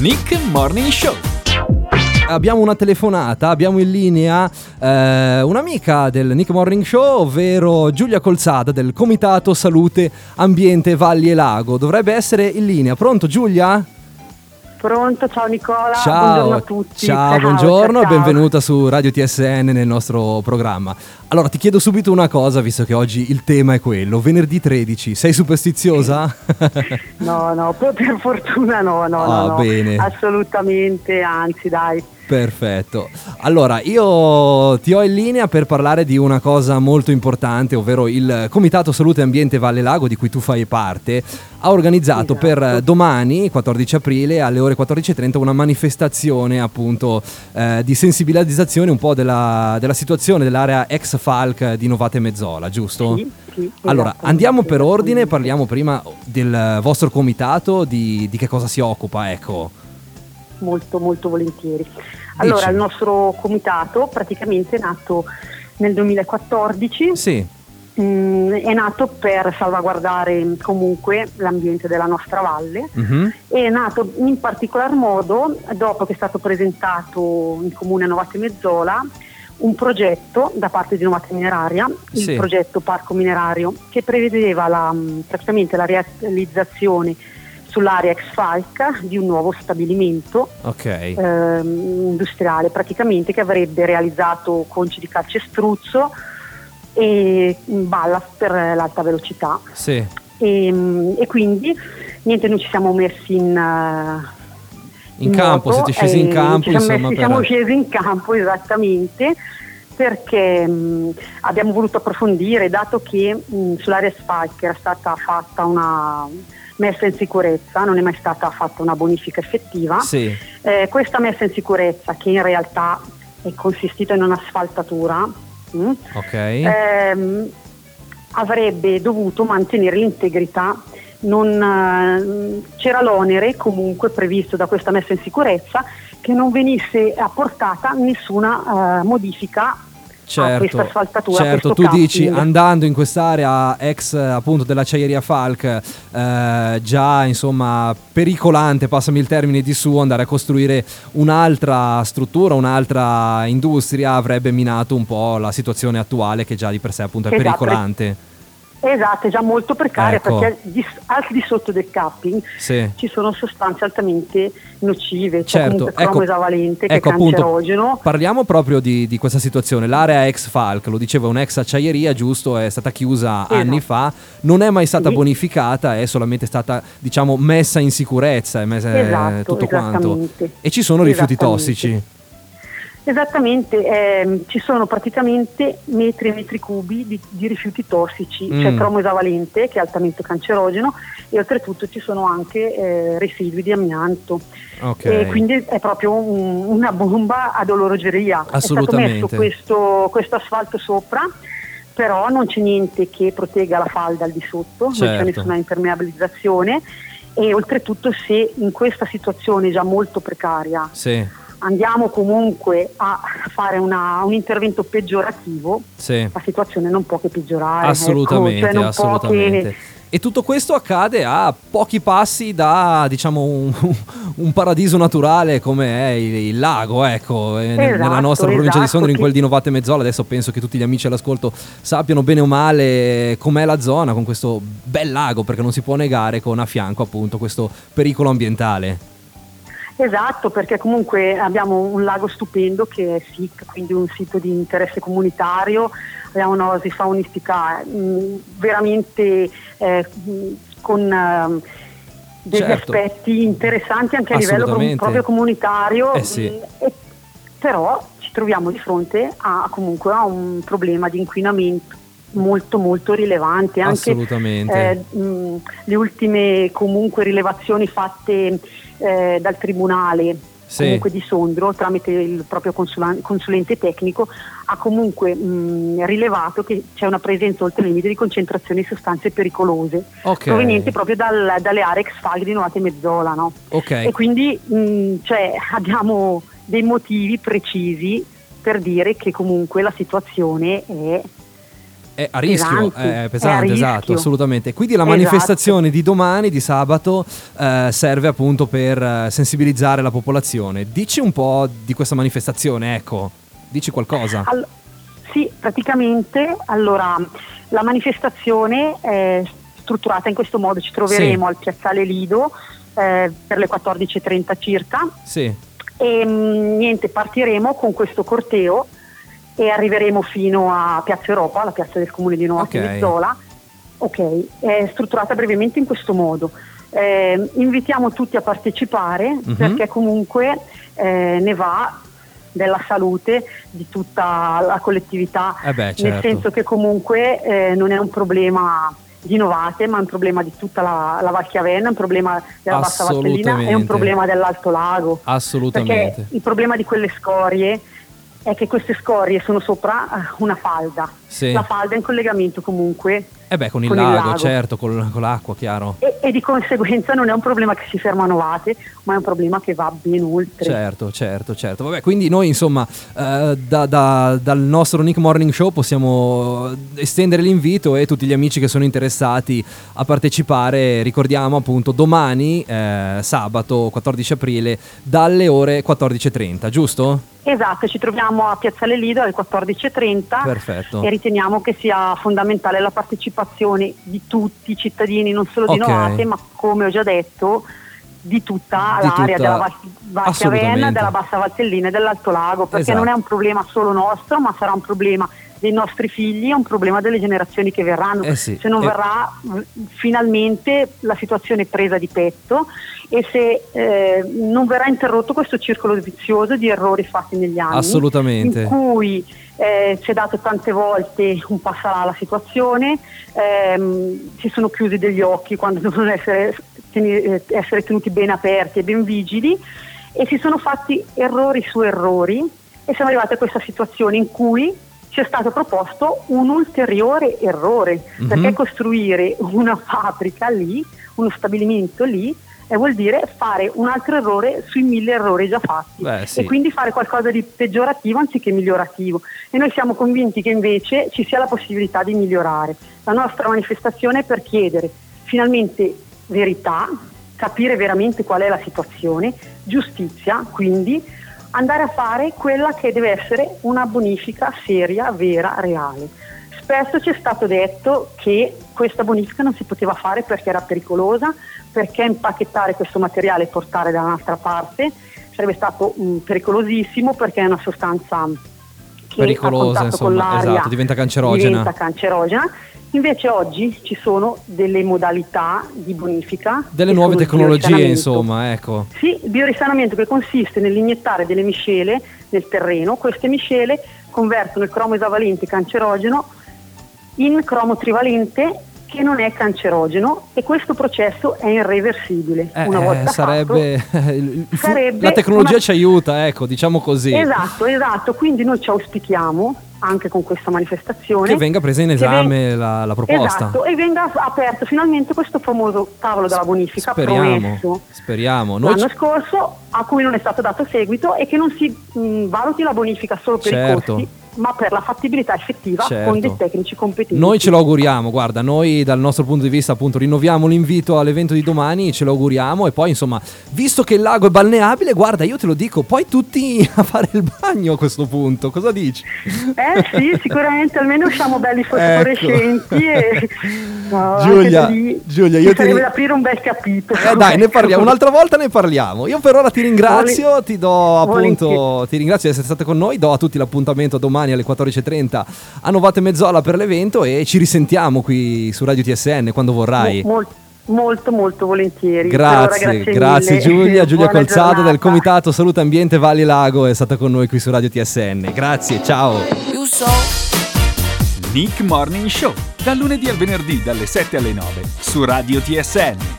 Nick Morning Show. Abbiamo una telefonata, abbiamo in linea eh, un'amica del Nick Morning Show, ovvero Giulia Colzada del Comitato Salute Ambiente Valli e Lago. Dovrebbe essere in linea. Pronto Giulia? Pronto, ciao Nicola, Ciao, buongiorno a tutti. ciao, buongiorno ciao, e benvenuta su Radio TSN nel nostro programma. Allora, ti chiedo subito una cosa, visto che oggi il tema è quello. Venerdì 13, sei superstiziosa? No, no, per fortuna no, no, Ah, no, no, bene. assolutamente, anzi dai. Perfetto. Allora, io ti ho in linea per parlare di una cosa molto importante, ovvero il Comitato Salute Ambiente Valle Lago, di cui tu fai parte, ha organizzato Esatto. per domani, 14 aprile, alle ore 14.30, una manifestazione appunto eh, di sensibilizzazione un po' della, della situazione dell'area ex Falc di Novate Mezzola, giusto? Sì, sì, Allora, andiamo per ordine, parliamo prima del vostro comitato, di, di che cosa si occupa, ecco. Molto, molto volentieri. Allora, Dici. il nostro comitato praticamente è nato nel 2014, Sì, mm, è nato per salvaguardare mm, comunque l'ambiente della nostra valle. mhm, è nato in particolar modo dopo che è stato presentato in comune a Novate Mezzola un progetto da parte di Novate Mineraria, il Sì. progetto Parco Minerario, che prevedeva la, mh, praticamente la realizzazione sull'area ex Falca di un nuovo stabilimento ok. ehm, industriale praticamente che avrebbe realizzato conci di calcestruzzo e ballast per l'alta velocità Sì. e, mm, e quindi niente, noi ci siamo messi in, eh, In campo, moto siete scesi in e campo, ci siamo, insomma, messi- per- siamo scesi in campo esattamente perché mh, abbiamo voluto approfondire, dato che mh, sull'area Spike era stata fatta una messa in sicurezza, non è mai stata fatta una bonifica effettiva. Sì, Eh, questa messa in sicurezza, che in realtà è consistita in un'asfaltatura, mh, ok. ehm, avrebbe dovuto mantenere l'integrità. Non, eh, c'era l'onere comunque previsto da questa messa in sicurezza che non venisse apportata nessuna eh, modifica certo, questo tu dici capping. andando in quest'area ex appunto dell'acciaieria Falk, eh, già insomma pericolante, passami il termine di su, andare a costruire un'altra struttura, un'altra industria avrebbe minato un po' la situazione attuale che già di per sé appunto è Esatto. pericolante. Esatto, è già molto precaria Ecco. perché di- al di sotto del capping Sì. ci sono sostanze altamente nocive, c'è Certo, comunque cromo ecco, esavalente che ecco è appunto, cancerogeno. parliamo proprio di, di questa situazione. L'area ex Falk, lo diceva un'ex acciaieria, giusto, è stata chiusa Esatto. anni fa, non è mai stata Sì. bonificata, è solamente stata, diciamo, messa in sicurezza, è messa, Esatto, tutto quanto. E ci sono rifiuti tossici. Esattamente, ehm, ci sono praticamente metri e metri cubi di, di rifiuti tossici, c'è Mm. cromo esavalente che è altamente cancerogeno e oltretutto ci sono anche eh, residui di amianto. Ok. E quindi è proprio un- una bomba ad orologeria. È stato messo questo, questo asfalto sopra, però non c'è niente che protegga la falda al di sotto, non Certo. c'è nessuna impermeabilizzazione e oltretutto se in questa situazione già molto precaria Sì, andiamo comunque a fare una- un intervento peggiorativo, sì. la situazione non può che peggiorare. ecco, Assolutamente, cioè non può assolutamente. E tutto questo accade a pochi passi da, diciamo, un, un paradiso naturale come è il, il lago, ecco, eh, nel- nella Esatto, nostra provincia di esatto, Sondrio, in quel di Novate Mezzola. Adesso penso che tutti gli amici all'ascolto sappiano bene o male com'è la zona con questo bel lago, perché non si può negare con a fianco appunto questo pericolo ambientale. Esatto, perché comunque abbiamo un lago stupendo che è SIC, quindi un sito di interesse comunitario, abbiamo un'oasi faunistica mh, veramente eh, con ehm, degli Certo. aspetti interessanti anche a livello proprio comunitario, Eh sì. mh, e- però ci troviamo di fronte a comunque a un problema di inquinamento molto molto rilevante anche Assolutamente. eh, mh, le ultime comunque rilevazioni fatte eh, dal tribunale Sì. comunque di Sondro tramite il proprio consula- consulente tecnico ha comunque mh, rilevato che c'è una presenza oltre il limite di concentrazione di sostanze pericolose Ok. provenienti proprio dal- dalle aree ex fag di Novate Mezzola no? Ok. e quindi mh, cioè, abbiamo dei motivi precisi per dire che comunque la situazione è È a rischio, pesanti, è pesante, è a esatto, rischio. assolutamente. Quindi la Esatto. manifestazione di domani, di sabato, eh, serve appunto per eh, sensibilizzare la popolazione. Dici un po' di questa manifestazione, ecco, dici qualcosa. All- sì, praticamente allora la manifestazione è strutturata in questo modo, ci troveremo Sì. al piazzale Lido eh, per le 14.30 circa Sì, e mm, niente, partiremo con questo corteo e arriveremo fino a Piazza Europa, la piazza del comune di Nuova Ok. Mezzola. Ok, è strutturata brevemente in questo modo. Eh, invitiamo tutti a partecipare Mhm. perché comunque eh, ne va della salute di tutta la collettività, Eh beh, nel certo. senso che comunque eh, non è un problema di Novate, ma è un problema di tutta la, la Val Chiavenna, è un problema della Bassa Valtellina, è un problema dell'Alto Lago. assolutamente. Perché il problema di quelle scorie è che queste scorie sono sopra eh, una falda. Sì. La falda è in collegamento comunque Eh beh, con il con il lago, lago. certo, col- con l'acqua, chiaro. e, e di conseguenza non è un problema che si ferma a Novate, ma è un problema che va ben oltre. Certo, certo, certo. Vabbè, quindi noi insomma eh, da- da- dal nostro Nick Morning Show possiamo estendere l'invito e tutti gli amici che sono interessati a partecipare, ricordiamo appunto domani, eh, sabato 14 aprile, dalle ore 14.30, giusto? Esatto, ci troviamo a Piazzale Lido alle 14.30 Perfetto. e riteniamo che sia fondamentale la partecipazione di tutti i cittadini, non solo di Ok. Novate, ma come ho già detto di tutta Di l'area tutta- della assolutamente. della Bassa Valtellina e dell'Alto Lago, perché Esatto. non è un problema solo nostro, ma sarà un problema dei nostri figli, è un problema delle generazioni che verranno. Eh sì, Se non eh. verrà finalmente la situazione presa di petto e se eh, non verrà interrotto questo circolo vizioso di errori fatti negli anni Assolutamente. in cui eh, ci è dato tante volte un passerà la situazione, ehm, si sono chiusi degli occhi quando devono essere, teni- eh, essere tenuti ben aperti e ben vigili e si sono fatti errori su errori e siamo arrivati a questa situazione in cui ci è stato proposto un ulteriore errore, Mhm. perché costruire una fabbrica lì, uno stabilimento lì, eh, vuol dire fare un altro errore sui mille errori già fatti Beh, sì. e quindi fare qualcosa di peggiorativo anziché migliorativo. E noi siamo convinti che invece ci sia la possibilità di migliorare. La nostra manifestazione è per chiedere finalmente verità, capire veramente qual è la situazione, giustizia, quindi andare a fare quella che deve essere una bonifica seria, vera, reale. Spesso ci è stato detto che questa bonifica non si poteva fare perché era pericolosa, perché impacchettare questo materiale e portare da un'altra parte sarebbe stato mh, pericolosissimo perché è una sostanza che Pericolosa, a contatto con insomma, l'aria esatto, diventa cancerogena. diventa cancerogena. Invece oggi ci sono delle modalità di bonifica. Delle nuove tecnologie, insomma, ecco. Sì, il biorisanamento che consiste nell'iniettare delle miscele nel terreno, queste miscele convertono il cromo esavalente cancerogeno in cromo trivalente che non è cancerogeno e questo processo è irreversibile. Eh, Una volta eh, sarebbe, fatto, il- sarebbe la tecnologia una- ci aiuta, ecco, diciamo così. Esatto, esatto, quindi noi ci auspichiamo anche con questa manifestazione Che venga presa in esame ven- la, la proposta. Esatto, e venga aperto finalmente questo famoso tavolo della bonifica Speriamo, promesso speriamo. Noi l'anno ci- scorso a cui non è stato dato seguito e che non si mh, valuti la bonifica solo per Certo. i costi ma per la fattibilità effettiva Certo. con dei tecnici competenti. Noi ce lo auguriamo, guarda, noi dal nostro punto di vista appunto rinnoviamo l'invito all'evento di domani, ce lo auguriamo e poi insomma, visto che il lago è balneabile, guarda, io te lo dico, poi tutti a fare il bagno a questo punto, cosa dici? Eh sì, sicuramente almeno usciamo belli fosforescenti e no, Ecco. Giulia, lì Giulia, io ti sarebbe da aprire un bel capitolo. Eh dai, ne Ecco. parliamo, un'altra volta ne parliamo. Io per ora ti ringrazio, ti do appunto, Volentieri. ti ringrazio di essere state con noi, do a tutti l'appuntamento domani alle 14.30 a Novate Mezzola per l'evento e ci risentiamo qui su Radio TSN quando vorrai. Mo- molto, molto, molto volentieri. Per ora, Grazie, grazie. Giulia, Giulia Buona Colzado del giornata. Comitato Salute Ambiente Valli Lago è stata con noi qui su Radio TSN. Grazie, ciao. Nick Morning Show, dal lunedì al venerdì dalle 7 alle 9 su Radio TSN.